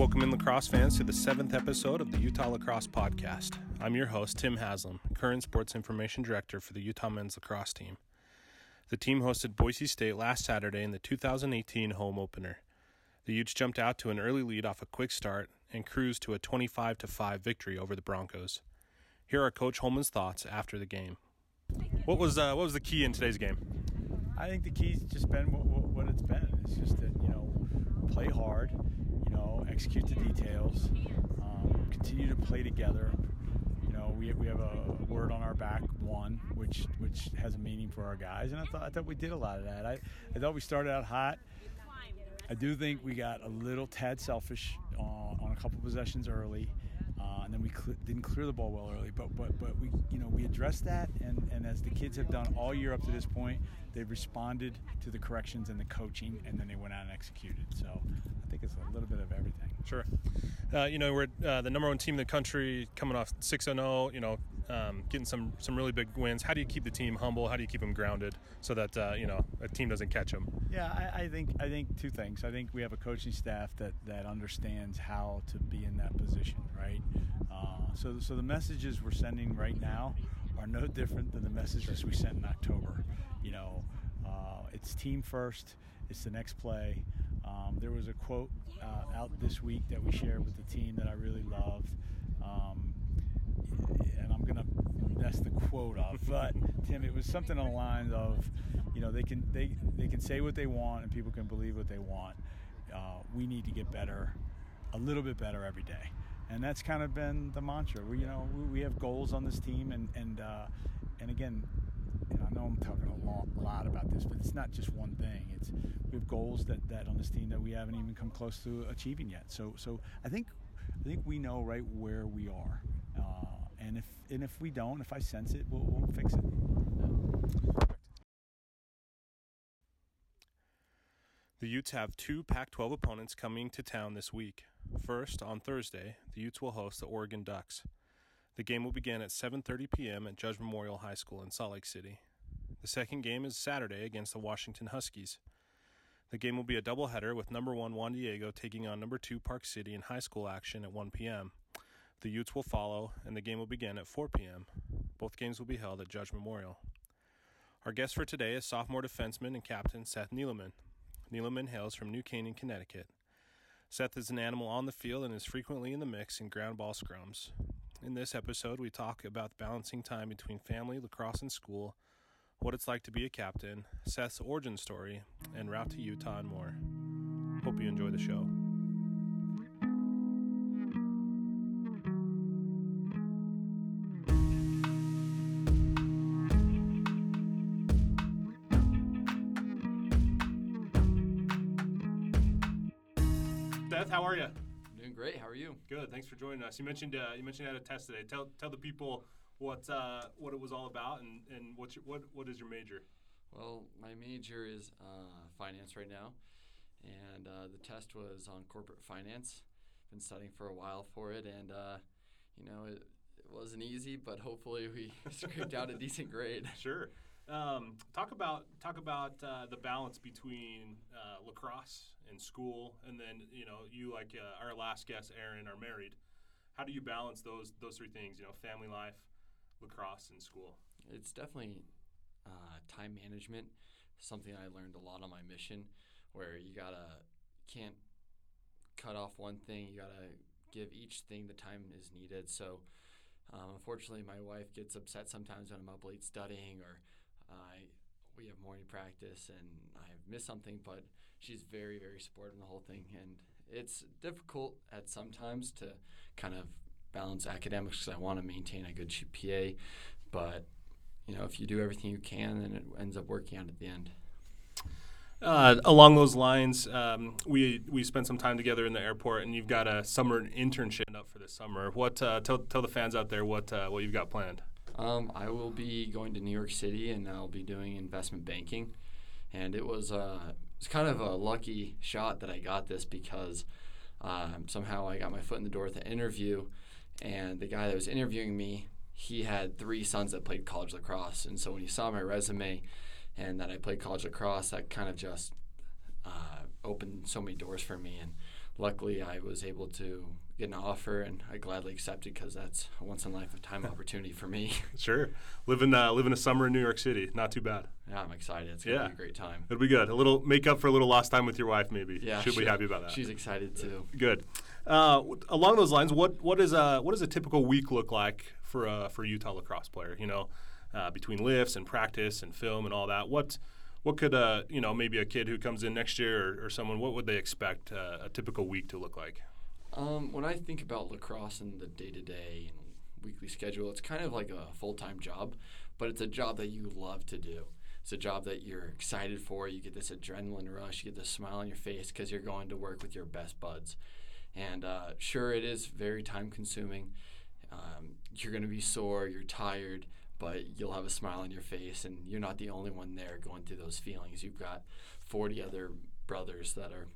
Welcome in lacrosse fans to the seventh episode of the Utah Lacrosse Podcast. I'm your host, Tim Haslam, current sports information director for the Utah men's lacrosse team. The team hosted Boise State last Saturday in the 2018 home opener. The Utes jumped out to an early lead off a quick start and cruised to a 25 5 victory over the Broncos. Here are Coach Holman's thoughts after the game. What was uh, what was the key in today's game? I think the key's just been what, what, it's been. It's just that you know, play hard, know, execute the details, um, continue to play together. You know, we, we have a word on our back, one, which which has a meaning for our guys, and I thought I thought we did a lot of that. I, I thought we started out hot. I do think we got a little tad selfish uh, on a couple possessions early, uh, and then we cl- didn't clear the ball well early. But but but we you know we addressed that, and and as the kids have done all year up to this point, they've responded to the corrections and the coaching, and then they went out and executed. So I think it's a little bit of everything. Sure. Uh, you know, we're uh, the number one team in the country, coming off six and zero. oh, You know, um, getting some some really big wins. How do you keep the team humble? How do you keep them grounded so that uh, you know a team doesn't catch them? Yeah, I, I think I think two things. I think we have a coaching staff that that understands how to be in that position, right? Uh, so so the messages we're sending right now are no different than the messages we sent in October. You know, uh, it's team first. It's the next play. Um, there was a quote uh, out this week that we shared with the team that I really loved. Um, and I'm gonna mess the quote up, but Tim, it was something on the lines of, you know, they can they they can say what they want and people can believe what they want. Uh, we need to get better, a little bit better every day, and that's kind of been the mantra. We you know we, we have goals on this team, and and uh, and again. And I know I'm talking a lot, a lot about this, but it's not just one thing. It's we have goals that, that on this team that we haven't even come close to achieving yet. So so I think I think we know right where we are. Uh, and if and if we don't, if I sense it, we'll, we'll fix it. The Utes have two Pac 12 opponents coming to town this week. First, on Thursday, the Utes will host the Oregon Ducks. The game will begin at 7:30 p.m. at Judge Memorial High School in Salt Lake City. The second game is Saturday against the Washington Huskies. The game will be a doubleheader with number 1 Juan Diego taking on number 2 Park City in high school action at 1 p.m. The Utes will follow, and the game will begin at 4 p.m. Both games will be held at Judge Memorial. Our guest for today is sophomore defenseman and captain Seth Neeleman. Neeleman hails from New Canaan, Connecticut. Seth is an animal on the field and is frequently in the mix in ground ball scrums. In this episode, we talk about balancing time between family, lacrosse, and school, what it's like to be a captain, Seth's origin story, and route to Utah and more. Hope you enjoy the show. Thanks for joining us. You mentioned uh, you mentioned you had a test today. Tell tell the people what uh, what it was all about and and what's your, what what is your major? Well, my major is uh, finance right now, and uh, the test was on corporate finance. Been studying for a while for it, and uh, you know it, it wasn't easy, but hopefully we scraped out a decent grade. Sure. Um, talk about talk about uh, the balance between uh, lacrosse and school, and then you know you like uh, our last guest, Aaron, are married. How do you balance those those three things? You know, family life, lacrosse, and school. It's definitely uh, time management. Something I learned a lot on my mission, where you gotta can't cut off one thing. You gotta give each thing the time is needed. So, um, unfortunately, my wife gets upset sometimes when I'm up late studying or I we have morning practice and I have missed something, but she's very very supportive in the whole thing, and it's difficult at sometimes to kind of balance academics because I want to maintain a good GPA, but you know if you do everything you can, then it ends up working out at the end. Uh, along those lines, um, we we spent some time together in the airport, and you've got a summer internship up for this summer. What uh, tell tell the fans out there what uh, what you've got planned? Um, I will be going to New York City and I'll be doing investment banking. And it was uh, it's kind of a lucky shot that I got this because um, somehow I got my foot in the door with an interview, and the guy that was interviewing me, he had three sons that played college lacrosse, and so when he saw my resume and that I played college lacrosse, that kind of just uh, opened so many doors for me. And luckily I was able to get an offer, and I gladly accepted because that's a once in a lifetime opportunity for me. Sure, living uh, living a summer in New York City, not too bad. Yeah, I'm excited. It's gonna Yeah. be a great time. It'll be good. A little make up for a little lost time with your wife, maybe. Yeah, she'll be happy about that. She's excited too. Good. Uh, w- along those lines, what what is a what does a typical week look like for a for a Utah lacrosse player? You know, uh, between lifts and practice and film and all that. What what could uh you know maybe a kid who comes in next year or, or someone what would they expect uh, a typical week to look like? Um, when I think about lacrosse and the day to day and weekly schedule, it's kind of like a full time job, but it's a job that you love to do. It's a job that you're excited for. You get this adrenaline rush, you get this smile on your face because you're going to work with your best buds. And uh, sure, it is very time consuming. Um, you're going to be sore, you're tired, but you'll have a smile on your face, and you're not the only one there going through those feelings. You've got 40 other brothers that are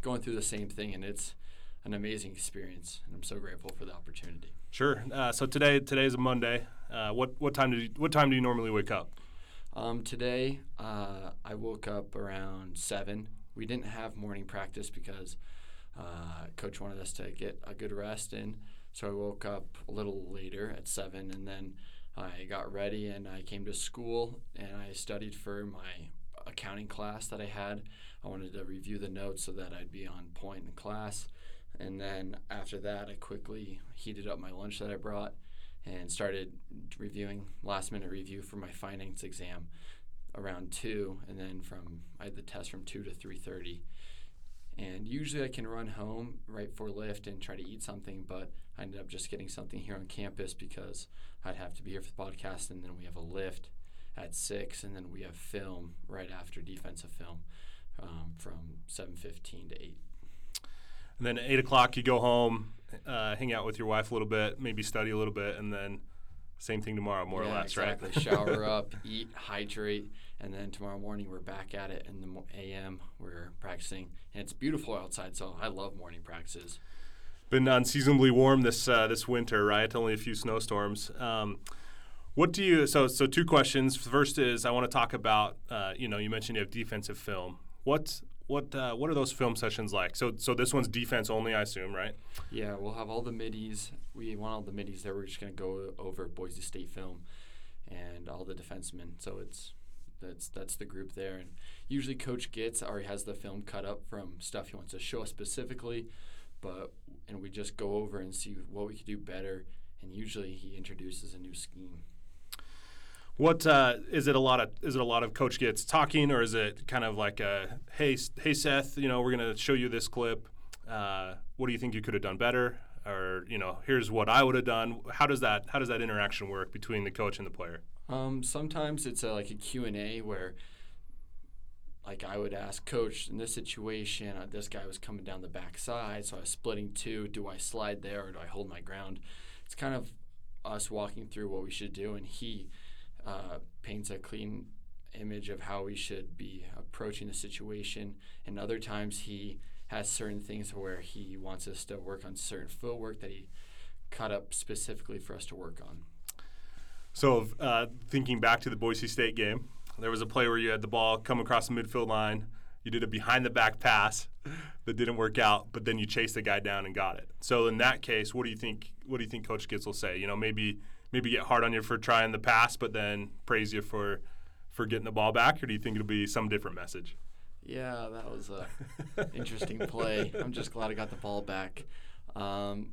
going through the same thing, and it's an amazing experience, and I'm so grateful for the opportunity. Sure. Uh, so today today is a Monday. Uh, what what time do you, what time do you normally wake up? Um, today, uh, I woke up around seven. We didn't have morning practice because uh, coach wanted us to get a good rest in, so I woke up a little later at seven, and then I got ready and I came to school and I studied for my accounting class that I had. I wanted to review the notes so that I'd be on point in class. And then after that, I quickly heated up my lunch that I brought and started reviewing last minute review for my finance exam around 2 and then from I had the test from 2 to 3:30 and usually I can run home right for lift and try to eat something but I ended up just getting something here on campus because I'd have to be here for the podcast. And then we have a lift at 6 and then we have film right after defensive film um, from 7:15 to 8 And then at eight o'clock you go home, uh, hang out with your wife a little bit, maybe study a little bit, and then same thing tomorrow, more yeah, or less, exactly. right? Shower up, eat, hydrate, and then tomorrow morning we're back at it in the a.m. We're practicing, and it's beautiful outside, so I love morning practices. Been unseasonably warm this uh, this winter, right? Only a few snowstorms. Um, what do you? So so two questions. First is I want to talk about. Uh, you know, you mentioned you have defensive film. What what uh, what are those film sessions like? So so this one's defense only, I assume, right? Yeah, we'll have all the middies. We want all the middies there. We're just gonna go over Boise State film and all the defensemen. So it's that's that's the group there. And usually, Coach Gitz already has the film cut up from stuff he wants to show us specifically, but and we just go over and see what we could do better. And usually, he introduces a new scheme. What uh, is it? A lot of is it a lot of coach Gitz talking, or is it kind of like a hey hey Seth, you know we're gonna show you this clip. Uh, what do you think you could have done better? Or you know here's what I would have done. How does that how does that interaction work between the coach and the player? Um, sometimes it's a, like a Q&A where like I would ask coach in this situation uh, this guy was coming down the back side so I was splitting two do I slide there or do I hold my ground it's kind of us walking through what we should do and he uh, paints a clean image of how we should be approaching the situation and other times he has certain things where he wants us to work on certain footwork that he cut up specifically for us to work on So uh, thinking back to the Boise State game, there was a play where you had the ball come across the midfield line. You did a behind the back pass that didn't work out, but then you chased the guy down and got it. So in that case, what do you think? What do you think Coach Gitz will say? You know, maybe maybe get hard on you for trying the pass, but then praise you for for getting the ball back, or do you think it'll be some different message? Yeah, that was a interesting play. I'm just glad I got the ball back. Um,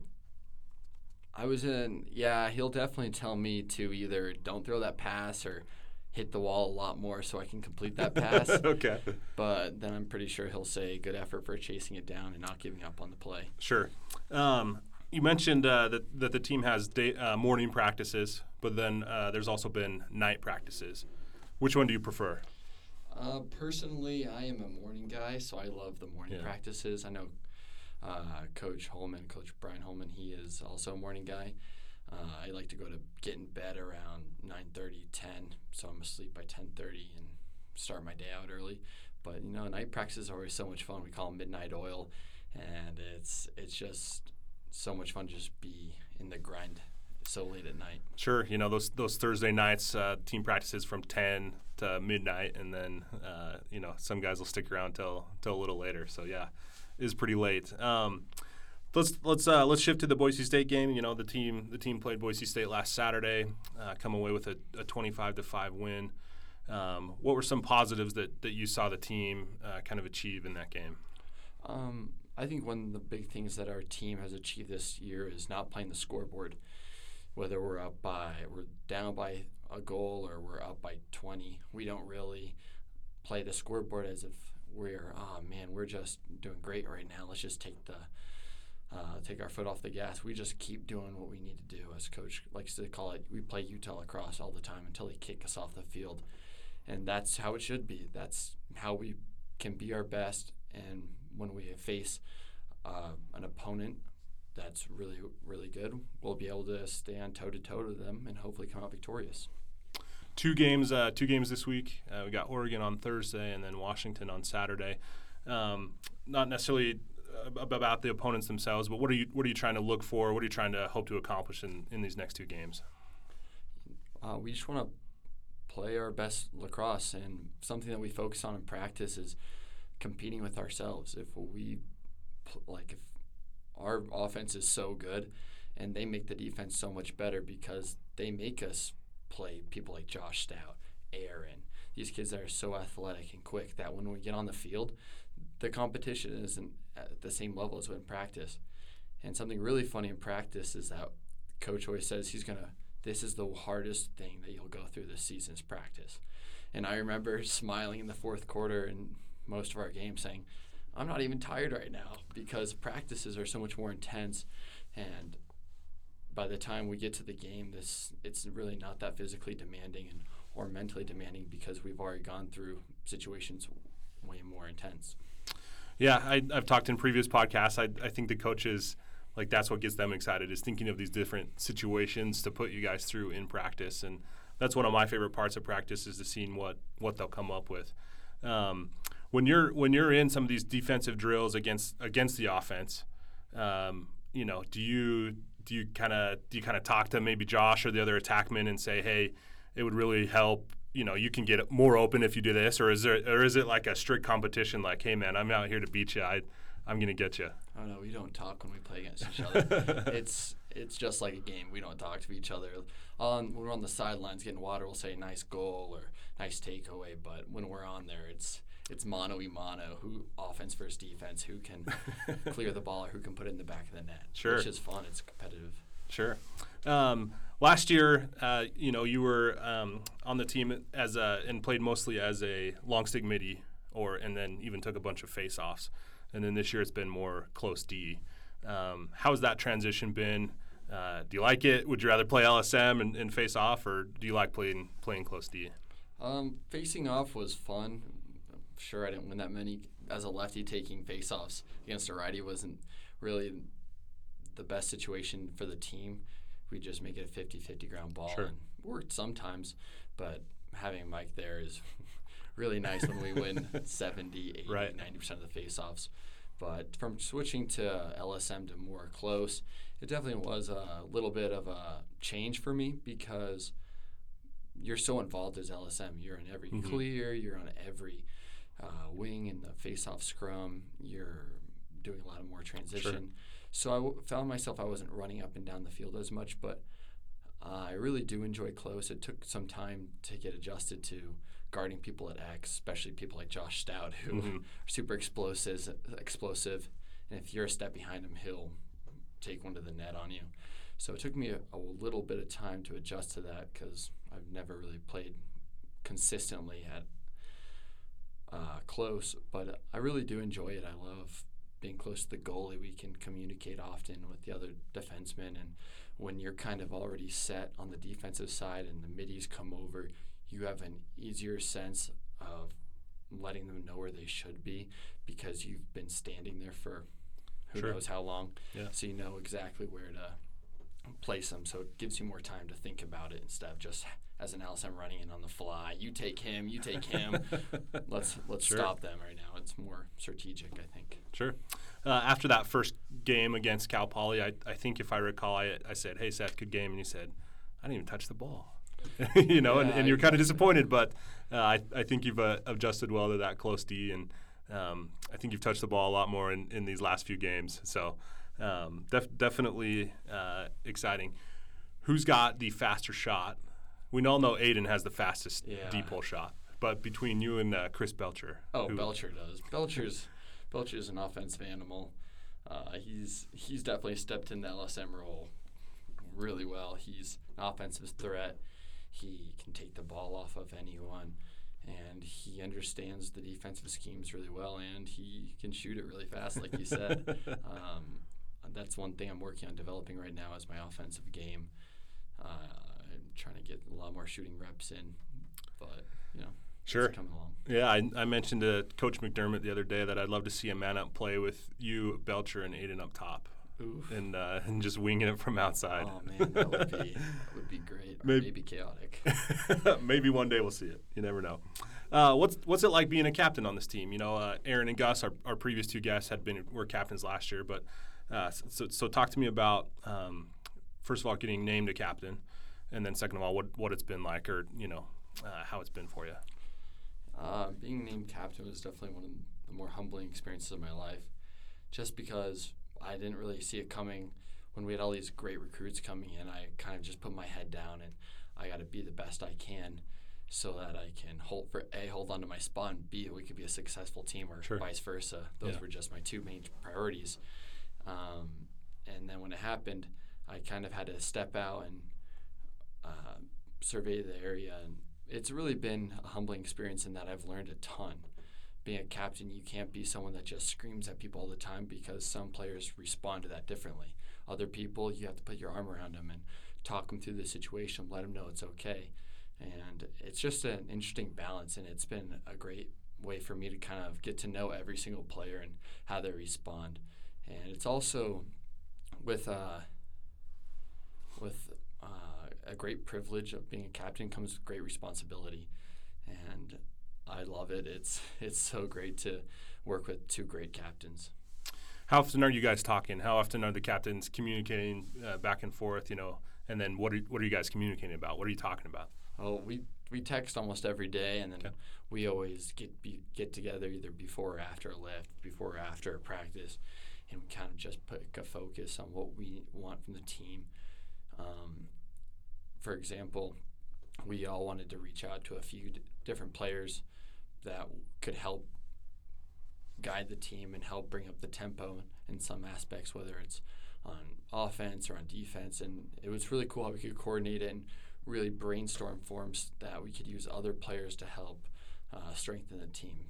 I was in. Yeah, he'll definitely tell me to either don't throw that pass or hit the wall a lot more so I can complete that pass. okay, but then I'm pretty sure he'll say good effort for chasing it down and not giving up on the play. sure. Um, you mentioned uh, that that the team has day, uh, morning practices, but then uh, there's also been night practices. Which one do you prefer? Uh, personally, I am a morning guy, so I love the morning Yeah. practices. I know uh, Coach Holman, Coach Brian Holman, he is also a morning guy. Uh, I like to go to get in bed around 9:30, 10, so I'm asleep by 10:30 and start my day out early. But you know, night practices are always so much fun. We call them midnight oil, and it's it's just so much fun to just be in the grind so late at night. Sure, you know those those Thursday nights uh, team practices from ten to midnight, and then uh, you know some guys will stick around till till a little later. So yeah, is pretty late. Um, let's let's uh, let's shift to the Boise State game. You know, the team the team played Boise State last Saturday, uh, come away with a, a 25 to five win. Um, what were some positives that, that you saw the team uh, kind of achieve in that game? Um, I think one of the big things that our team has achieved this year is not playing the scoreboard. Whether we're up by we're down by a goal or we're up by 20, we don't really play the scoreboard as if we're oh man we're just doing great right now. Let's just take the uh, take our foot off the gas. We just keep doing what we need to do. As coach likes to call it, we play Utah lacrosse all the time until they kick us off the field, and that's how it should be. That's how we can be our best. And when we face uh, an opponent that's really really good, we'll be able to stand toe to toe to them and hopefully come out victorious. Two games, uh, two games this week. Uh, we got Oregon on Thursday and then Washington on Saturday. Um, not necessarily about the opponents themselves, but what are you what are you trying to look for? What are you trying to hope to accomplish in, in these next two games? Uh, we just want to play our best lacrosse, and something that we focus on in practice is competing with ourselves. If we like, if our offense is so good, and they make the defense so much better because they make us play people like Josh Stout, Aaron, these kids that are so athletic and quick that when we get on the field, the competition isn't at the same level as in practice. And something really funny in practice is that coach always says he's gonna. This is the hardest thing that you'll go through this season's practice. And I remember smiling in the fourth quarter in most of our games, saying, "I'm not even tired right now because practices are so much more intense." And by the time we get to the game, this it's really not that physically demanding and or mentally demanding because we've already gone through situations way more intense. Yeah, I, have talked in previous podcasts. I, I think the coaches like that's what gets them excited is thinking of these different situations to put you guys through in practice, and that's one of my favorite parts of practice is to seeing what what they'll come up with. Um, when you're when you're in some of these defensive drills against against the offense, um, you know, do you do you kind of do you kind of talk to maybe Josh or the other attackmen and say, hey, it would really help you know you can get more open if you do this, or is there or is it like a strict competition? Like, hey man, I'm out here to beat you. I, I'm gonna get you. Oh no, we don't talk when we play against each other. it's it's just like a game. We don't talk to each other. On when we're on the sidelines getting water, we'll say nice goal or nice takeaway. But when we're on there, it's it's mano y mano. Who offense versus defense? Who can clear the ball or who can put it in the back of the net? Sure, which is fun. It's competitive. Sure. Um, last year, uh, you know, you were um, on the team as a, and played mostly as a long stick midi, or and then even took a bunch of face offs. And then this year it's been more close D. Um, how's that transition been? Uh, do you like it? Would you rather play LSM and, and, face off, or do you like playing playing close D? Um, facing off was fun. Sure I didn't win that many as a lefty. Taking faceoffs against a righty wasn't really the best situation for the team we just make it a 50-50 ground ball sure. and worked sometimes but having mike there is really nice when we win 70 80 right. 90% of the face-offs but from switching to lsm to more close it definitely was a little bit of a change for me because you're so involved as lsm you're in every mm-hmm. clear you're on every uh, wing in the face-off scrum you're doing a lot of more transition sure so I w- found myself I wasn't running up and down the field as much, but uh, I really do enjoy close. It took some time to get adjusted to guarding people at X, especially people like Josh Stout, who mm-hmm. are super explosive. Explosive, and if you're a step behind him, he'll take one to the net on you. So it took me a, a little bit of time to adjust to that because I've never really played consistently at uh, close, but I really do enjoy it. I love being close to the goalie, we can communicate often with the other defensemen. And when you're kind of already set on the defensive side and the middies come over, you have an easier sense of letting them know where they should be because you've been standing there for who sure. knows how long. Yeah. So you know exactly where to place them. So it gives you more time to think about it instead of just as an LSM running in on the fly. You take him, you take him. let's let's sure. stop them right now. It's more strategic, I think. Sure. Uh, after that first game against Cal Poly, I, I think if I recall, I, I said, "Hey Seth, good game," and you said, "I didn't even touch the ball." you know, yeah, and, and you're kind of disappointed, but uh, I, I think you've uh, adjusted well to that close D, and Um, I think you've touched the ball a lot more in, in these last few games. So um, def- definitely uh, exciting. Who's got the faster shot? We all know Aiden has the fastest Yeah. deep hole shot. But between you and uh, Chris Belcher, Oh, who- Belcher does. Belcher's Belcher's an offensive animal. Uh, he's he's definitely stepped in the LSM role really well. He's an offensive threat. He can take the ball off of anyone, and he understands the defensive schemes really well, and he can shoot it really fast, like you said. um, that's one thing I'm working on developing right now is my offensive game. Uh, I'm trying to get a lot more shooting reps in, but you know, Sure. coming along. Yeah, I, I mentioned to Coach McDermott the other day that I'd love to see a man up play with you, Belcher, and Aiden up top, Oof. and uh, and just winging it from outside. Oh man, that would be that would be great. Maybe- maybe chaotic. Maybe one day we'll see it. You never know. Uh, what's what's it like being a captain on this team? You know, uh, Aaron and Gus, our, our previous two guests, had been were captains last year. But uh, so so talk to me about um, first of all getting named a captain, and then second of all what what it's been like, or you know uh, how it's been for you. Uh, being named captain was definitely one of the more humbling experiences of my life, just because I didn't really see it coming. When we had all these great recruits coming in, I kind of just put my head down and I got to be the best I can, so that I can hold for a hold on to my spot and b we could be a successful team or Sure. vice versa. Those Yeah. were just my two main priorities. Um, and then when it happened, I kind of had to step out and uh, survey the area, and it's really been a humbling experience in that I've learned a ton. Being a captain, you can't be someone that just screams at people all the time because some players respond to that differently. Other people, you have to put your arm around them and talk them through the situation, let them know it's okay. And it's just an interesting balance, and it's been a great way for me to kind of get to know every single player and how they respond. And it's also with uh, with a great privilege of being a captain comes with great responsibility, and I love it. It's it's so great to work with two great captains. How often are you guys talking? How often are the captains communicating uh, back and forth? You know, and then what are what are you guys communicating about? What are you talking about? Oh, we we text almost every day, and then Okay. we always get be, get together either before or after a lift, before or after a practice, and we kind of just put a focus on what we want from the team. Um, for example, we all wanted to reach out to a few d- different players that could help guide the team and help bring up the tempo in some aspects, whether it's on offense or on defense. And it was really cool how we could coordinate and really brainstorm forms that we could use other players to help uh, strengthen the team.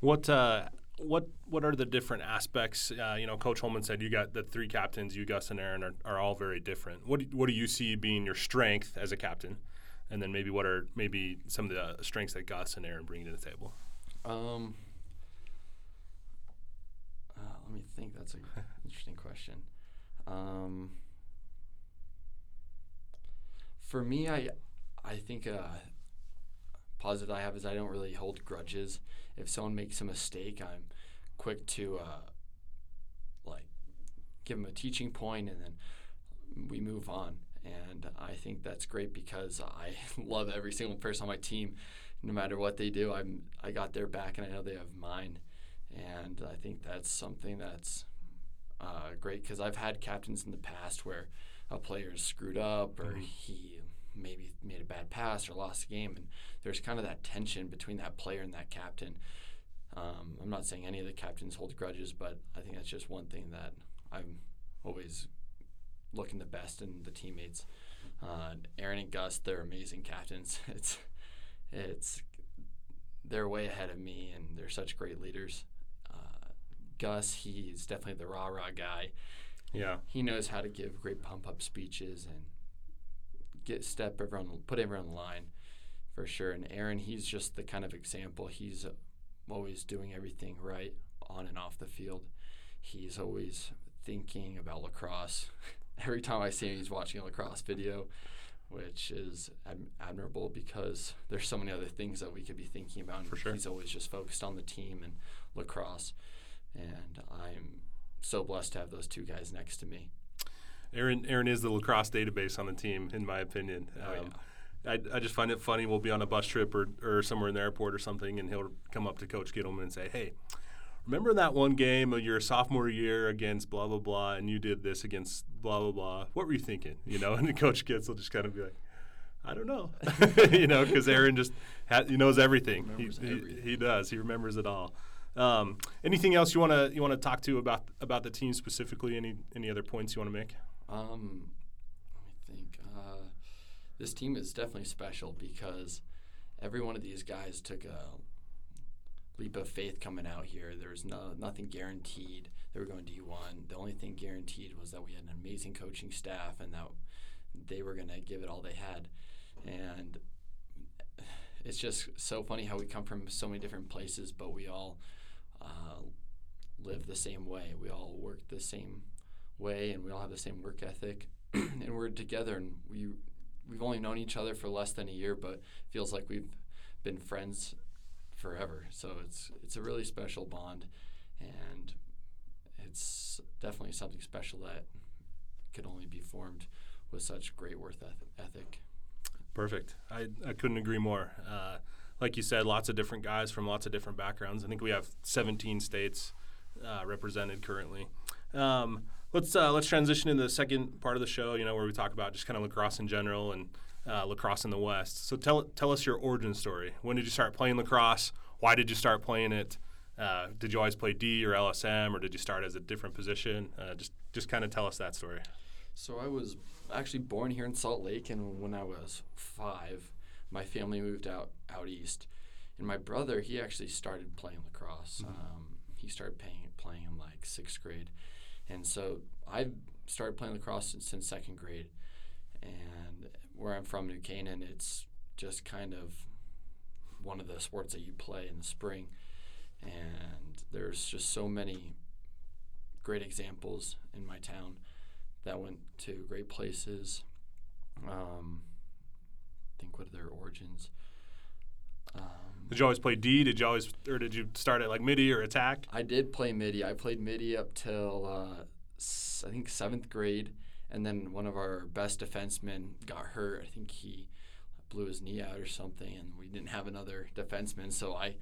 What uh, what what are the different aspects? Uh, you know, Coach Holman said you got the three captains. You, Gus, and Aaron are, are all very different. What do, what do you see being your strength as a captain, and then maybe what are maybe some of the strengths that Gus and Aaron bring to the table? Um, uh, let me think. That's an interesting question. Um, for me, I I think a positive I have is I don't really hold grudges. If someone makes a mistake, I'm quick to uh, like give them a teaching point, and then we move on. And I think that's great because I love every single person on my team no matter what they do, I'm I got their back, and I know they have mine, and I think that's something that's uh, great because I've had captains in the past where a player's screwed up or Mhm. he maybe made a bad pass or lost the game, and there's kind of that tension between that player and that captain. Um, I'm not saying any of the captains hold grudges, but I think that's just one thing that I'm always looking the best in the teammates. Uh, Aaron and Gus, they're amazing captains. It's it's they're way ahead of me, and they're such great leaders. Uh, Gus, he's definitely the rah rah guy. Yeah, He knows how to give great pump up speeches and get step everyone, put everyone on the line, for sure. And Aaron, he's just the kind of example. He's always doing everything right on and off the field. He's always thinking about lacrosse. Every time I see him, he's watching a lacrosse video, which is ad- admirable because there's so many other things that we could be thinking about. and For sure. He's always just focused on the team and lacrosse, and I'm so blessed to have those two guys next to me. Aaron Aaron is the lacrosse database on the team, in my opinion. Oh, Um, I, I just find it funny. We'll be on a bus trip or, or somewhere in the airport or something, and he'll come up to Coach Gittleman and say, "Hey, remember that one game of your sophomore year against blah blah blah, and you did this against blah blah blah. What were you thinking? You know?" And Coach Kitts will just kind of be like, "I don't know," you know, because Aaron just ha- he knows everything. He, everything. he, he does. He remembers it all. Um, anything else you want to you want to talk to about about the team specifically? Any any other points you want to make? Um, let me think. Uh, this team is definitely special because every one of these guys took a leap of faith coming out here. There was no nothing guaranteed. They were going D1. The only thing guaranteed was that we had an amazing coaching staff and that they were going to give it all they had. And it's just so funny how we come from so many different places, but we all uh, live the same way. We all work the same way, and we all have the same work ethic. and we're together, and we we've only known each other for less than a year, but feels like we've been friends forever. So it's it's a really special bond, and it's definitely something special that could only be formed with such great work ethic. Perfect. I, I couldn't agree more. Uh, like you said, lots of different guys from lots of different backgrounds. I think we have 17 states uh, represented currently. Um, let's uh, let's transition into the second part of the show. You know, where we talk about just kind of lacrosse in general and uh, lacrosse in the West. So tell tell us your origin story. When did you start playing lacrosse? Why did you start playing it? Uh, did you always play D or LSM, or did you start as a different position? Uh, just just kind of tell us that story. So I was actually born here in Salt Lake, and when I was five, my family moved out out east, and my brother he actually started playing lacrosse. Um, he started playing playing in like sixth grade, and so I've started playing lacrosse since, since second grade. And where I'm from, New Canaan, it's just kind of one of the sports that you play in the spring, and there's just so many great examples in my town that went to great places. Um, think what are their origins? Um, Did you always play D? Did you always, or did you start at like midi or attack? I did play midi. I played midi up till uh, I think seventh grade, and then one of our best defensemen got hurt. I think he blew his knee out or something, and we didn't have another defenseman. So I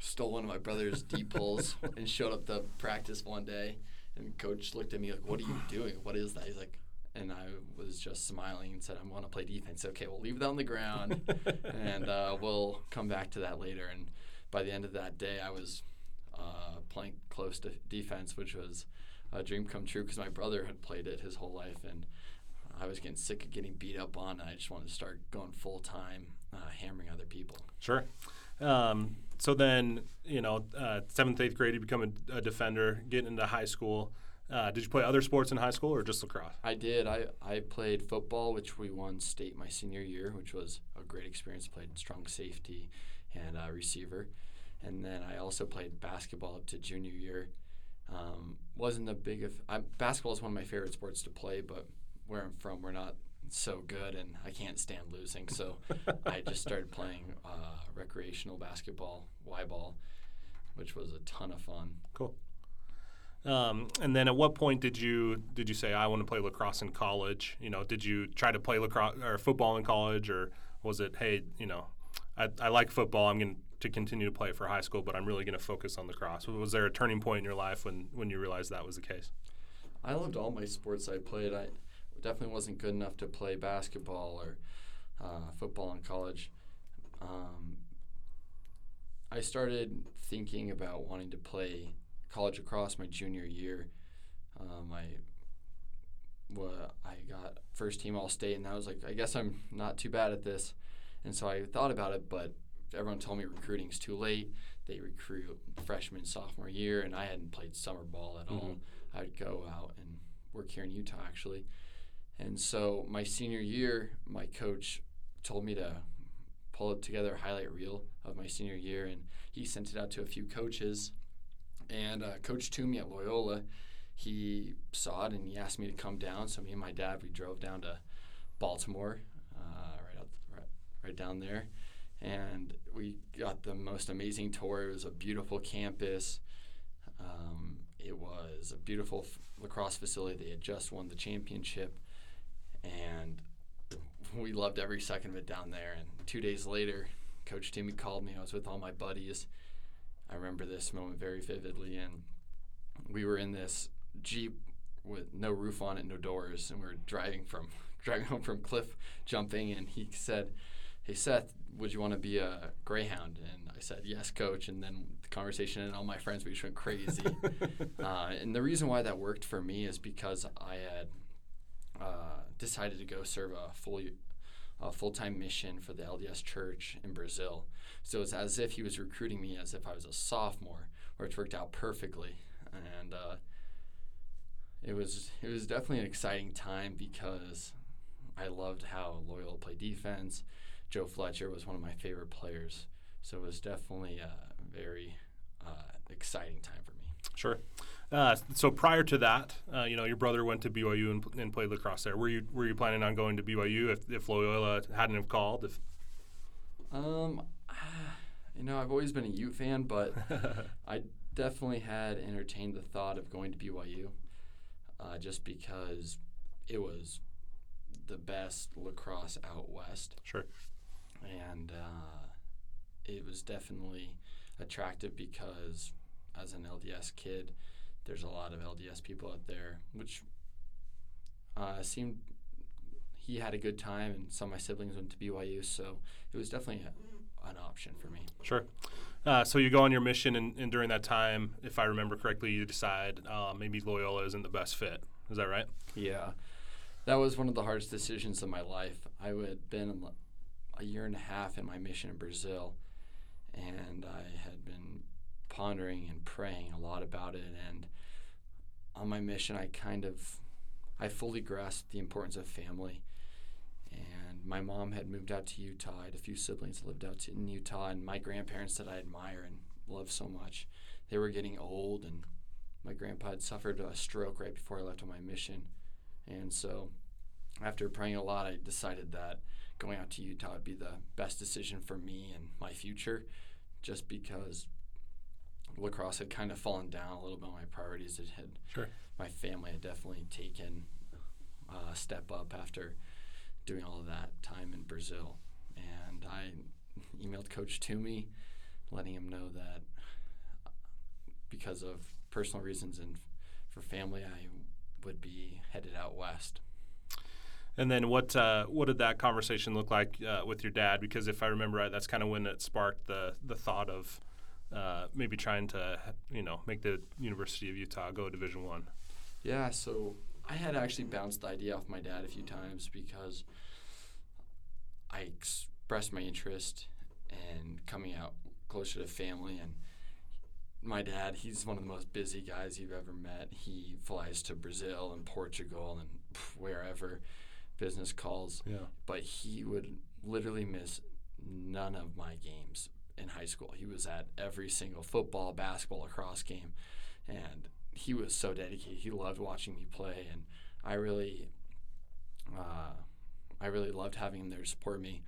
stole one of my brother's D poles and showed up to practice one day, and coach looked at me like, "What are you doing? What is that?" He's like. And I was just smiling and said, "I want to play defense." Okay, we'll leave that on the ground, and uh, we'll come back to that later. And by the end of that day, I was uh, playing close to defense, which was a dream come true because my brother had played it his whole life, and I was getting sick of getting beat up on. And I just wanted to start going full time, uh, hammering other people. Sure. Um, so then, you know, uh, seventh, eighth grade, you become a, a defender, getting into high school. Uh, did you play other sports in high school or just lacrosse? I did. I, I played football, which we won state my senior year, which was a great experience. Played strong safety and uh, receiver, and then I also played basketball up to junior year. Um, wasn't a big of I, basketball is one of my favorite sports to play, but where I'm from, we're not so good, and I can't stand losing. So I just started playing uh, recreational basketball, Y ball, which was a ton of fun. Cool. Um, and then, at what point did you did you say I want to play lacrosse in college? You know, did you try to play lacrosse or football in college, or was it, hey, you know, I, I like football. I'm going to continue to play for high school, but I'm really going to focus on lacrosse. Was there a turning point in your life when when you realized that was the case? I loved all my sports I played. I definitely wasn't good enough to play basketball or uh, football in college. Um, I started thinking about wanting to play college across my junior year. Um, I well, I got first team All State, and I was like, I guess I'm not too bad at this. And so I thought about it, but everyone told me recruiting's too late. They recruit freshman, sophomore year, and I hadn't played summer ball at all. I'd go out and work here in Utah actually. And so my senior year, my coach told me to pull together a highlight reel of my senior year, and he sent it out to a few coaches. And uh, Coach Toomey at Loyola, he saw it and he asked me to come down. So me and my dad, we drove down to Baltimore, uh, right out, right, right down there, and we got the most amazing tour. It was a beautiful campus. Um, it was a beautiful f- lacrosse facility. They had just won the championship, and we loved every second of it down there. And two days later, Coach Toomey called me. I was with all my buddies. I remember this moment very vividly, and we were in this jeep with no roof on it, no doors, and we are driving from driving home from cliff jumping. And he said, "Hey Seth, would you want to be a greyhound?" And I said, "Yes, coach." And then the conversation and all my friends we just went crazy. uh, and the reason why that worked for me is because I had uh, decided to go serve a full a full time mission for the LDS Church in Brazil. So it's as if he was recruiting me as if I was a sophomore, which worked out perfectly. And uh, it was it was definitely an exciting time because I loved how Loyola played defense. Joe Fletcher was one of my favorite players, so it was definitely a very uh, exciting time for me. Sure. Uh, so prior to that, uh, you know, your brother went to BYU and, and, played lacrosse there. Were you were you planning on going to BYU if, if Loyola hadn't have called? If um, you know, I've always been a U fan, but I definitely had entertained the thought of going to BYU, uh, just because it was the best lacrosse out west. Sure. And uh, it was definitely attractive because as an LDS kid there's a lot of LDS people out there, which uh, seemed he had a good time, and some of my siblings went to BYU, so it was definitely a, an option for me. Sure. Uh, so you go on your mission, and, and, during that time, if I remember correctly, you decide uh, maybe Loyola isn't the best fit. Is that right? Yeah, that was one of the hardest decisions of my life. I had been a year and a half in my mission in Brazil, and I had been pondering and praying a lot about it, and on my mission, I kind of, I fully grasped the importance of family. My mom had moved out to Utah. I had a few siblings lived out in Utah, and my grandparents that I admire and love so much, they were getting old, and my grandpa had suffered a stroke right before I left on my mission. And so, after praying a lot, I decided that going out to Utah would be the best decision for me and my future, just because lacrosse had kind of fallen down a little bit on my priorities. It had sure. my family had definitely taken a step up after doing all of that time in Brazil, and I emailed Coach Toomey, letting him know that because of personal reasons and for family, I would be headed out west. And then what uh, what did that conversation look like uh, with your dad? Because if I remember right, that's kind of when it sparked the the thought of uh, maybe trying to you know make the University of Utah go Division One? Yeah, so I had actually bounced the idea off my dad a few times because I expressed my interest in coming out closer to family and my dad he's one of the most busy guys you've ever met he flies to brazil and portugal and wherever business calls yeah. but he would literally miss none of my games in high school. He was at every single football, basketball, lacrosse game, and he was so dedicated. He loved watching me play, and I really, uh, I really loved having him there to support me.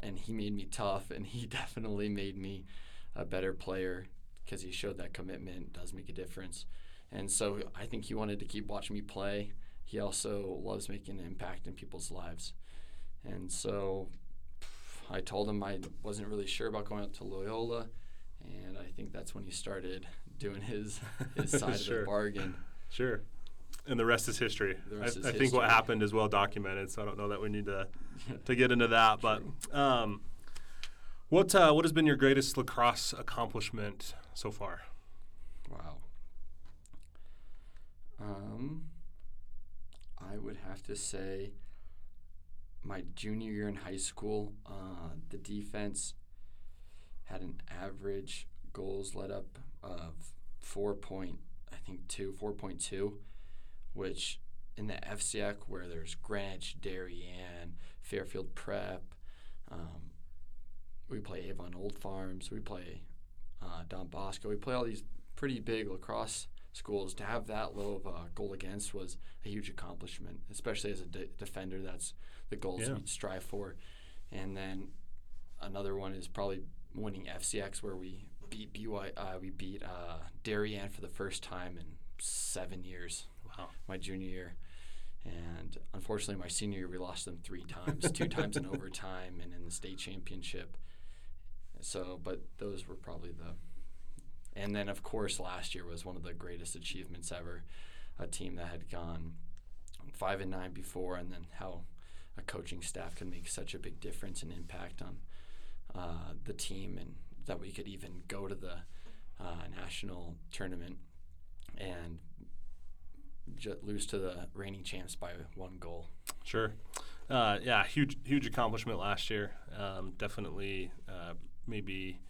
And he made me tough, and he definitely made me a better player because he showed that commitment does make a difference. And so I think he wanted to keep watching me play. He also loves making an impact in people's lives. And so I told him I wasn't really sure about going out to Loyola, and I think that's when he started doing his his side sure. of the bargain. Sure. And the rest is history. Rest I, is I think what happened is well documented, so I don't know that we need to to get into that. but um, what uh, what has been your greatest lacrosse accomplishment so far? Wow. Um, I would have to say my junior year in high school, uh, the defense had an average goals let up of four point, I think two, four point two, which in the FCIAC where there's Greenwich, Darien, Fairfield Prep, um, we play Avon Old Farms, we play uh, Don Bosco, we play all these pretty big lacrosse schools. To have that low of a goal against was a huge accomplishment, especially as a de- defender. That's the goals yeah. we strive for. And then another one is probably winning FCIAC, where we beat BY, uh, we beat uh, Darien for the first time in seven years. Wow, my junior year, And unfortunately, my senior year we lost them three times, two times in overtime and in the state championship. So, but those were probably the. And then, of course, last year was one of the greatest achievements ever. A team that had gone five and nine before, and then how a coaching staff can make such a big difference and impact on uh, the team, and that we could even go to the uh, national tournament and lose to the reigning champs by one goal. Sure. Uh, yeah, huge huge accomplishment last year. Um, definitely, uh, maybe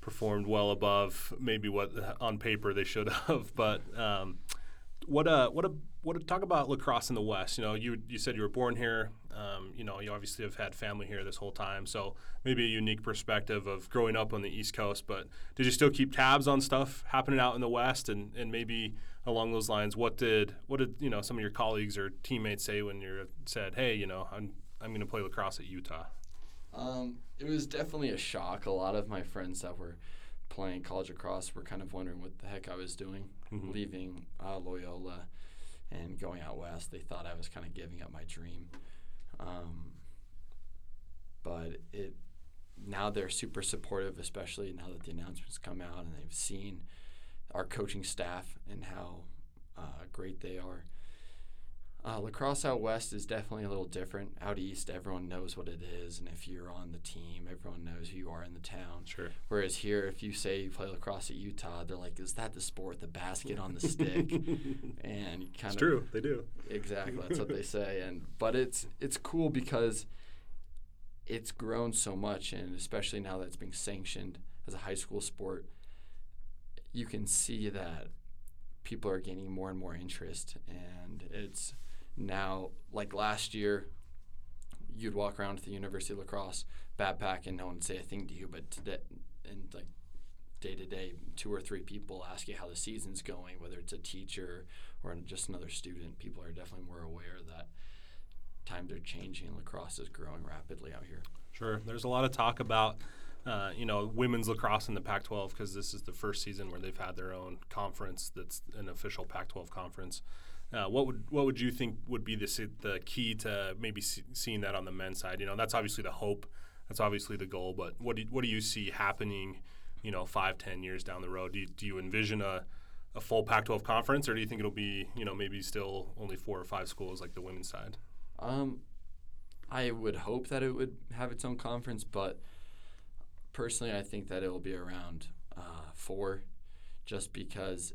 performed well above maybe what on paper they should have. But um, what a what a what a, talk about lacrosse in the West. You know, you you said you were born here. Um, you know, you obviously have had family here this whole time, so maybe a unique perspective of growing up on the East Coast. But did you still keep tabs on stuff happening out in the West, and, and maybe along those lines, what did what did you know some of your colleagues or teammates say when you said, "Hey, you know, I'm I'm going to play lacrosse at Utah"? Um, it was definitely a shock. A lot of my friends that were playing college lacrosse were kind of wondering what the heck I was doing, Mhm. leaving uh, Loyola and going out west. They thought I was kind of giving up my dream. Um, but it now they're super supportive, especially now that the announcements come out and they've seen our coaching staff and how uh, great they are. Uh, lacrosse out west is definitely a little different. Out east, everyone knows what it is, and if you're on the team, everyone knows who you are in the town. Sure. Whereas here, if you say you play lacrosse at Utah, they're like, "Is that the sport? The basket on the stick?" and kind it's of true. They do. exactly that's what they say. And but it's it's cool because it's grown so much, and especially now that it's being sanctioned as a high school sport, you can see that people are gaining more and more interest, and it's now like last year. You'd walk around to the University of Lacrosse backpack and no one would say a thing to you, but today and like day to day, two or three people ask you how the season's going, whether it's a teacher or just another student. People are definitely more aware that times are changing lacrosse is growing rapidly out here. Sure. There's a lot of talk about, uh, you know, women's lacrosse in the Pac-12 because this is the first season where they've had their own conference that's an official Pac-12 conference. Uh, what would what would you think would be the the key to maybe see, seeing that on the men's side? You know, that's obviously the hope, that's obviously the goal. But what do what do you see happening? You know, five, ten years down the road, do you, do you envision a a full Pac-12 conference, or do you think it'll be you know maybe still only four or five schools like the women's side? Um, I would hope that it would have its own conference, but personally, I think that it will be around uh, four, just because.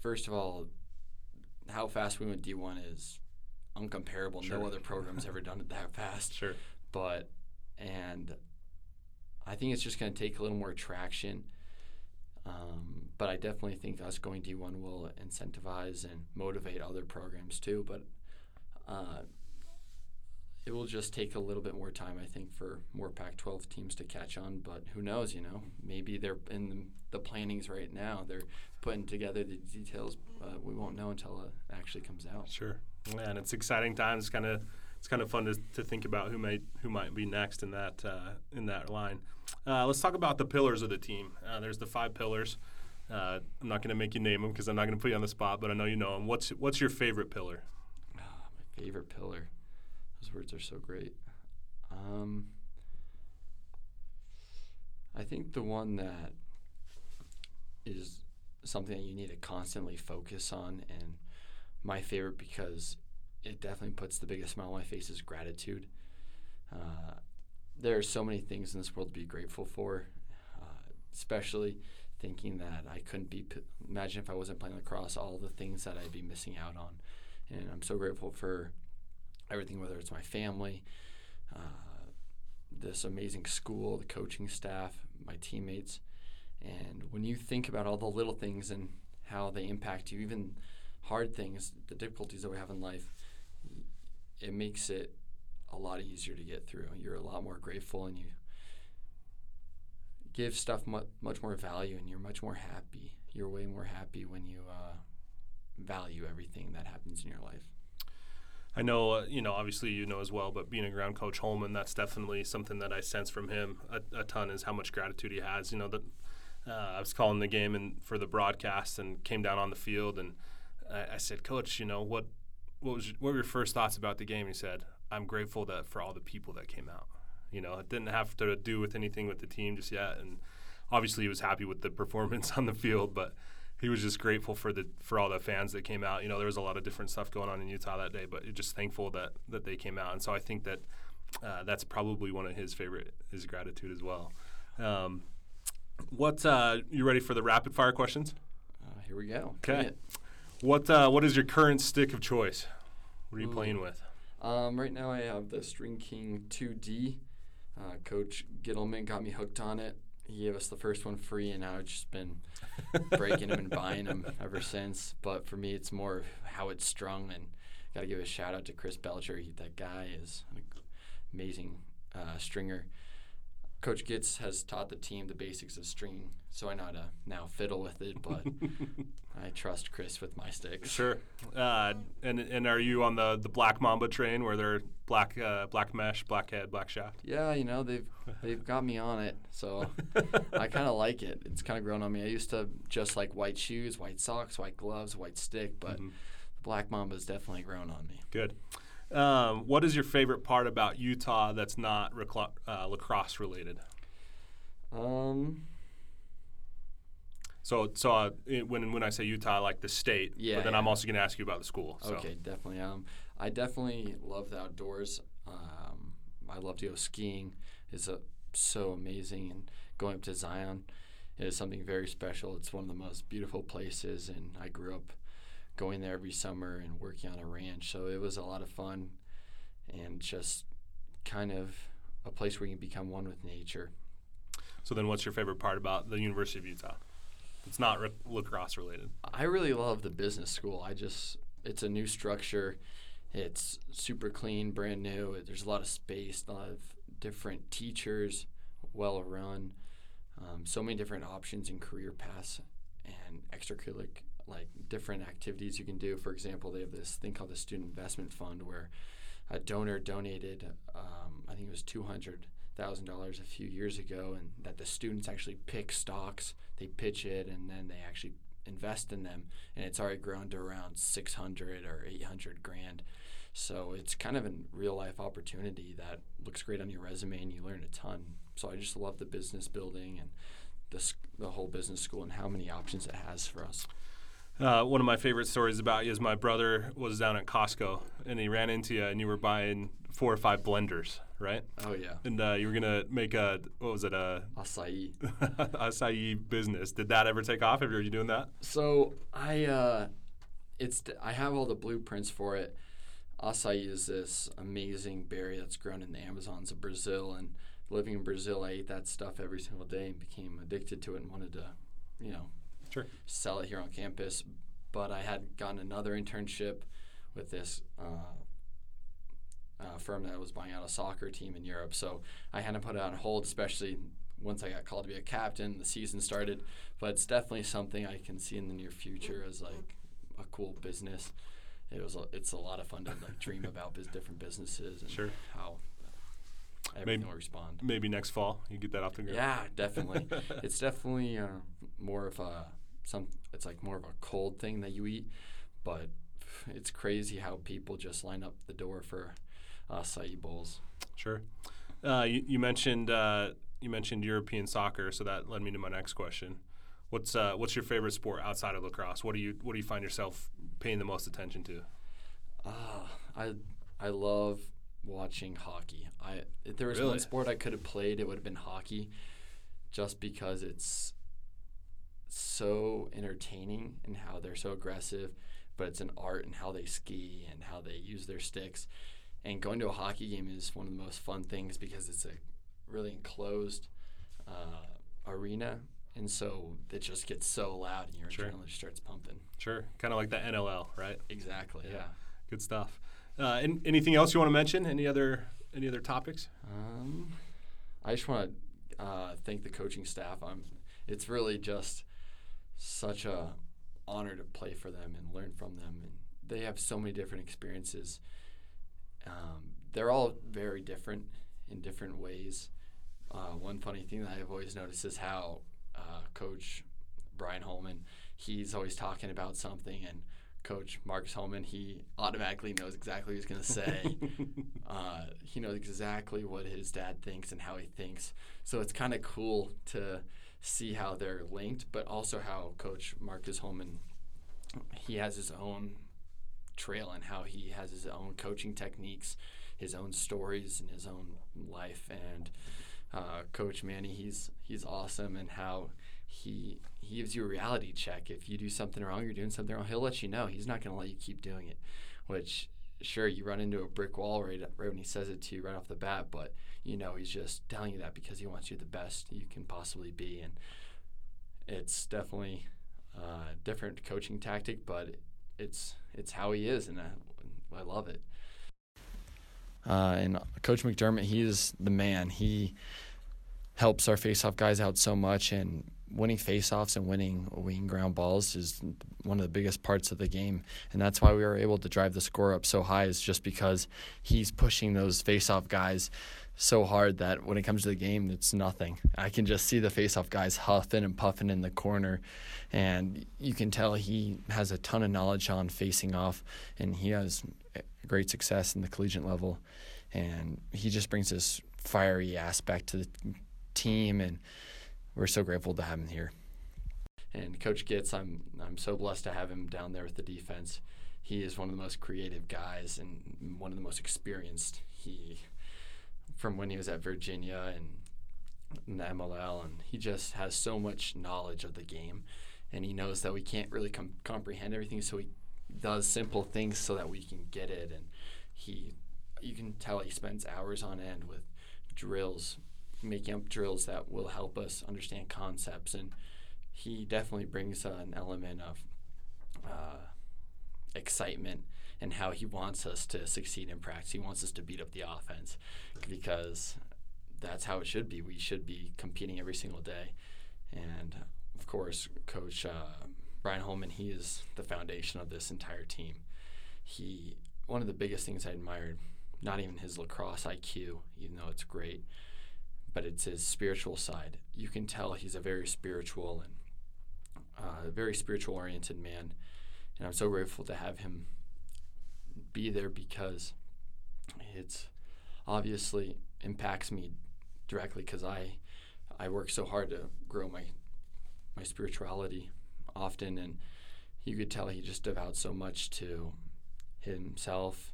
First of all, how fast we went D one is uncomparable. Sure. No other program's ever done it that fast. Sure. but and I think it's just going to take a little more traction. Um, but I definitely think us going D1 will incentivize and motivate other programs too. But uh, it will just take a little bit more time, I think, for more Pac-12 teams to catch on. But who knows? You know, maybe they're in the, the plannings right now. They're putting together the details. Uh, we won't know until it actually comes out. Sure. Yeah, and it's exciting times. Kind of, it's kind of fun to, to think about who might who might be next in that uh, in that line. Uh, let's talk about the pillars of the team. Uh, there's the five pillars. Uh, I'm not going to make you name them because I'm not going to put you on the spot, but I know you know them. What's what's your favorite pillar? Ah, my favorite pillar. Words are so great. Um, I think the one that is something that you need to constantly focus on, and my favorite because it definitely puts the biggest smile on my face is gratitude. Uh, there are so many things in this world to be grateful for, uh, especially thinking that I couldn't be. P- imagine if I wasn't playing lacrosse, all the things that I'd be missing out on. And I'm so grateful for everything, whether it's my family, uh, this amazing school, the coaching staff, my teammates. And when you think about all the little things and how they impact you, even hard things, the difficulties that we have in life, it makes it a lot easier to get through. You're a lot more grateful and you give stuff much, more value and you're much more happy. You're way more happy when you uh, value everything that happens in your life. I know, uh, you know, obviously you know as well, but being a ground coach Holman, that's definitely something that I sense from him a, a ton is how much gratitude he has. You know, that uh, I was calling the game and for the broadcast and came down on the field and I, I said, Coach, you know what? What was what were your first thoughts about the game? He said, I'm grateful that for all the people that came out. You know, it didn't have to do with anything with the team just yet, and obviously he was happy with the performance on the field, but he was just grateful for the for all the fans that came out. You know, there was a lot of different stuff going on in Utah that day, but just thankful that that they came out. And so I think that uh, that's probably one of his favorite his gratitude as well. Um, what uh, you ready for the rapid fire questions? Uh, here we go. Okay. What uh, what is your current stick of choice? What are you Ooh. playing with? Um, right now I have the String King 2D. Uh, Coach Gittleman got me hooked on it. He gave us the first one free, and now I've just been breaking them and buying them ever since. But for me, it's more how it's strung, and got to give a shout out to Chris Belcher. He, that guy is an amazing uh, stringer. Coach Gitz has taught the team the basics of string, so I know how to now fiddle with it. But I trust Chris with my sticks. Sure. Uh, and and are you on the, the black mamba train where they're black uh, black mesh, black head, black shaft? Yeah, you know they've they've got me on it, so I kind of like it. It's kind of grown on me. I used to just like white shoes, white socks, white gloves, white stick, but Mhm. Black Mamba's definitely grown on me. Good. Um, what is your favorite part about Utah that's not uh, lacrosse related? Um, So so uh, when when I say Utah, I like the state. Yeah, But then yeah. I'm also going to ask you about the school. So. okay, definitely. Um, I definitely love the outdoors. Um, I love to go skiing. It's a, so amazing, and going up to Zion is something very special. It's one of the most beautiful places, and I grew up going there every summer and working on a ranch. So it was a lot of fun, and just kind of a place where you can become one with nature. So then, what's your favorite part about the University of Utah? It's not re- lacrosse related. I really love the business school. I just it's a new structure. It's super clean, brand new. There's a lot of space, a lot of different teachers, well run. Um, so many different options in career paths and extracurricular like different activities you can do. For example, they have this thing called the Student Investment Fund where a donor donated, um, I think it was two hundred thousand dollars a few years ago, and that the students actually pick stocks, they pitch it, and then they actually invest in them, and it's already grown to around six hundred or eight hundred grand. So it's kind of a real life opportunity that looks great on your resume, and you learn a ton. So I just love the business building and the the whole business school and how many options it has for us. Uh, one of my favorite stories about you is my brother was down at Costco and he ran into you and you were buying four or five blenders, right? Oh yeah, And uh, you were gonna make a what was it a acai. acai business? Did that ever take off? Have you, Are you doing that? So I, uh, it's I have all the blueprints for it. Acai is this amazing berry that's grown in the Amazons of Brazil, and living in Brazil, I ate that stuff every single day and became addicted to it and wanted to, you know, Sure. sell it here on campus. But I had gotten another internship with this uh, uh, firm that was buying out a soccer team in Europe, so I had to put it on hold, especially once I got called to be a captain. The season started, but it's definitely something I can see in the near future as like a cool business. It was a, it's a lot of fun to like dream about biz- different businesses and Sure. how everything Maybe- will respond. Maybe next fall you get that off the ground. Yeah, definitely. it's definitely uh, more of a some. It's like more of a cold thing that you eat, but it's crazy how people just line up the door for acai bowls. Sure. Uh, you, you mentioned uh, you mentioned European soccer, so that led me to my next question. What's uh, what's your favorite sport outside of lacrosse? What do you what do you find yourself paying the most attention to? Ah, I I love watching hockey. I if there was Really? one sport I could have played, it would have been hockey, just because it's so entertaining and how they're so aggressive, but it's an art and how they ski and how they use their sticks. And going to a hockey game is one of the most fun things because it's a really enclosed uh, arena, and so it just gets so loud and your Sure. adrenaline just starts pumping. Sure, kind of like the NLL, right? Exactly. Yeah. yeah. Good stuff. Uh, an- anything else you want to mention? Any other any other topics? Um, I just want to uh, thank the coaching staff. I'm. It's really just such a honor to play for them and learn from them, and they have so many different experiences. Um, they're all very different in different ways. Uh, one funny thing that I've always noticed is how uh, Coach Brian Holman, he's always talking about something, and Coach Marcus Holman, he automatically knows exactly what he's going to say. uh, he knows exactly what his dad thinks and how he thinks. So it's kind of cool to see how they're linked, but also how Coach Marcus Holman he has his own trail and how he has his own coaching techniques, his own stories, and his own life. And uh, Coach Manny, he's he's awesome, and how he he gives you a reality check. If you do something wrong, you're doing something wrong. He'll let you know. He's not going to let you keep doing it. Which sure you run into a brick wall right right when he says it to you right off the bat, but you know he's just telling you that because he wants you the best you can possibly be, and it's definitely a different coaching tactic, but it's it's how he is, and I, I love it. Uh, and Coach McDermott, he's the man. He helps our faceoff guys out so much, and winning faceoffs and winning wing ground balls is one of the biggest parts of the game, and that's why we were able to drive the score up so high. Is just because he's pushing those faceoff guys so hard that when it comes to the game, it's nothing. I can just see the faceoff guys huffing and puffing in the corner, and you can tell he has a ton of knowledge on facing off, and he has great success in the collegiate level, and he just brings this fiery aspect to the team, and we're so grateful to have him here. And Coach Gitz, I'm I'm so blessed to have him down there with the defense. He is one of the most creative guys and one of the most experienced. He from when he was at Virginia and the MLL, and he just has so much knowledge of the game, and he knows that we can't really com- comprehend everything, so he does simple things so that we can get it, and he, you can tell he spends hours on end with drills, making up drills that will help us understand concepts, and he definitely brings uh, an element of uh, excitement and how he wants us to succeed in practice. He wants us to beat up the offense because that's how it should be. We should be competing every single day. And of course, Coach uh, Brian Holman, he is the foundation of this entire team. He one of the biggest things I admired, not even his lacrosse IQ, even though it's great, but it's his spiritual side. You can tell he's a very spiritual and uh, very spiritual oriented man, and I'm so grateful to have him be there because it's obviously impacts me directly because I I work so hard to grow my my spirituality often. And you could tell he just devout so much to himself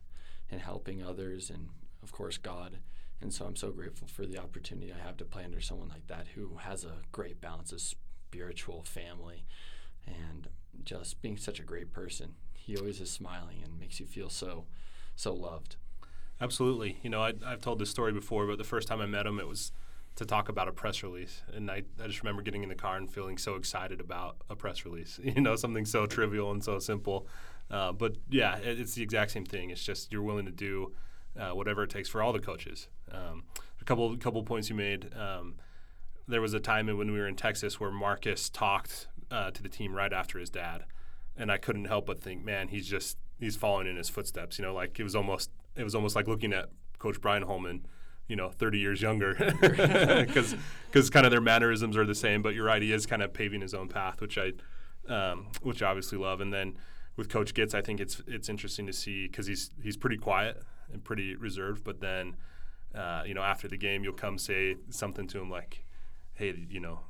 and helping others and of course God. And so I'm so grateful for the opportunity I have to play under someone like that who has a great balance of spiritual family and just being such a great person he always is smiling and makes you feel so so loved. Absolutely. You know, I, have told this story before, but the first time I met him, it was to talk about a press release. And I, I just remember getting in the car and feeling so excited about a press release, you know, something so trivial and so simple. Uh, but yeah, it, it's the exact same thing. It's just you're willing to do uh, whatever it takes for all the coaches. Um, a couple couple points you made. Um, there was a time when we were in Texas where Marcus talked uh, to the team right after his dad and I couldn't help but think, man, he's just he's following in his footsteps. You know, like it was almost it was almost like looking at Coach Brian Holman, you know, 30 years younger, because because kind of their mannerisms are the same. But you're right, he is kind of paving his own path, which I um, which I obviously love. And then with Coach Gitz, I think it's it's interesting to see because he's he's pretty quiet and pretty reserved, but then. Uh, you know, after the game, you'll come say something to him like, "Hey, you know,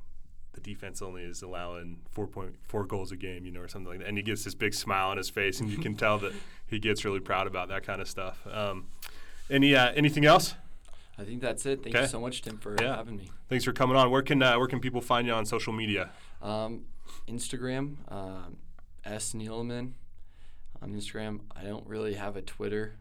the defense only is allowing 4.4 goals a game, you know, or something like that. And he gets this big smile on his face, and you can tell that he gets really proud about that kind of stuff. Um, any uh, anything else? I think that's it. Thank you so much, Tim, for yeah. having me. Thanks for coming on. Where can uh, where can people find you on social media? Um, Instagram, um, S Neeleman on Instagram. I don't really have a Twitter.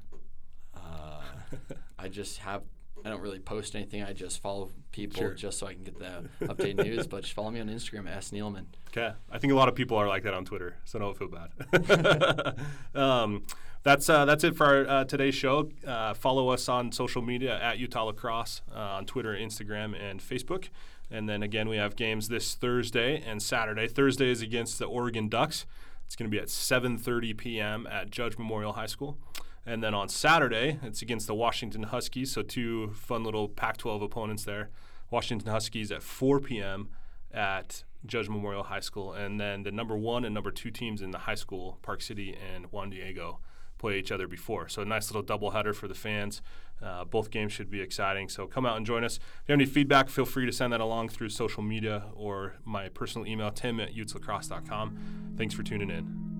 Uh, I just have I don't really post anything. I just follow people sure. just so I can get the update news. But just follow me on Instagram S Neeleman. Okay, I think a lot of people are like that on Twitter, so don't feel bad. um, that's uh, that's it for our, uh, today's show. Uh, follow us on social media at Utah Lacrosse uh, on Twitter, Instagram, and Facebook. And then again, we have games this Thursday and Saturday. Thursday is against the Oregon Ducks. It's going to be at 7:30 p.m. at Judge Memorial High School. And then on Saturday, it's against the Washington Huskies. So two fun little Pac-12 opponents there. Washington Huskies at 4 p.m. at Judge Memorial High School, and then the number one and number two teams in the high school, Park City and Juan Diego, play each other before. So a nice little doubleheader for the fans. Uh, both games should be exciting. So come out and join us. If you have any feedback, feel free to send that along through social media or my personal email, tim at uteslacrosse.com. Thanks for tuning in.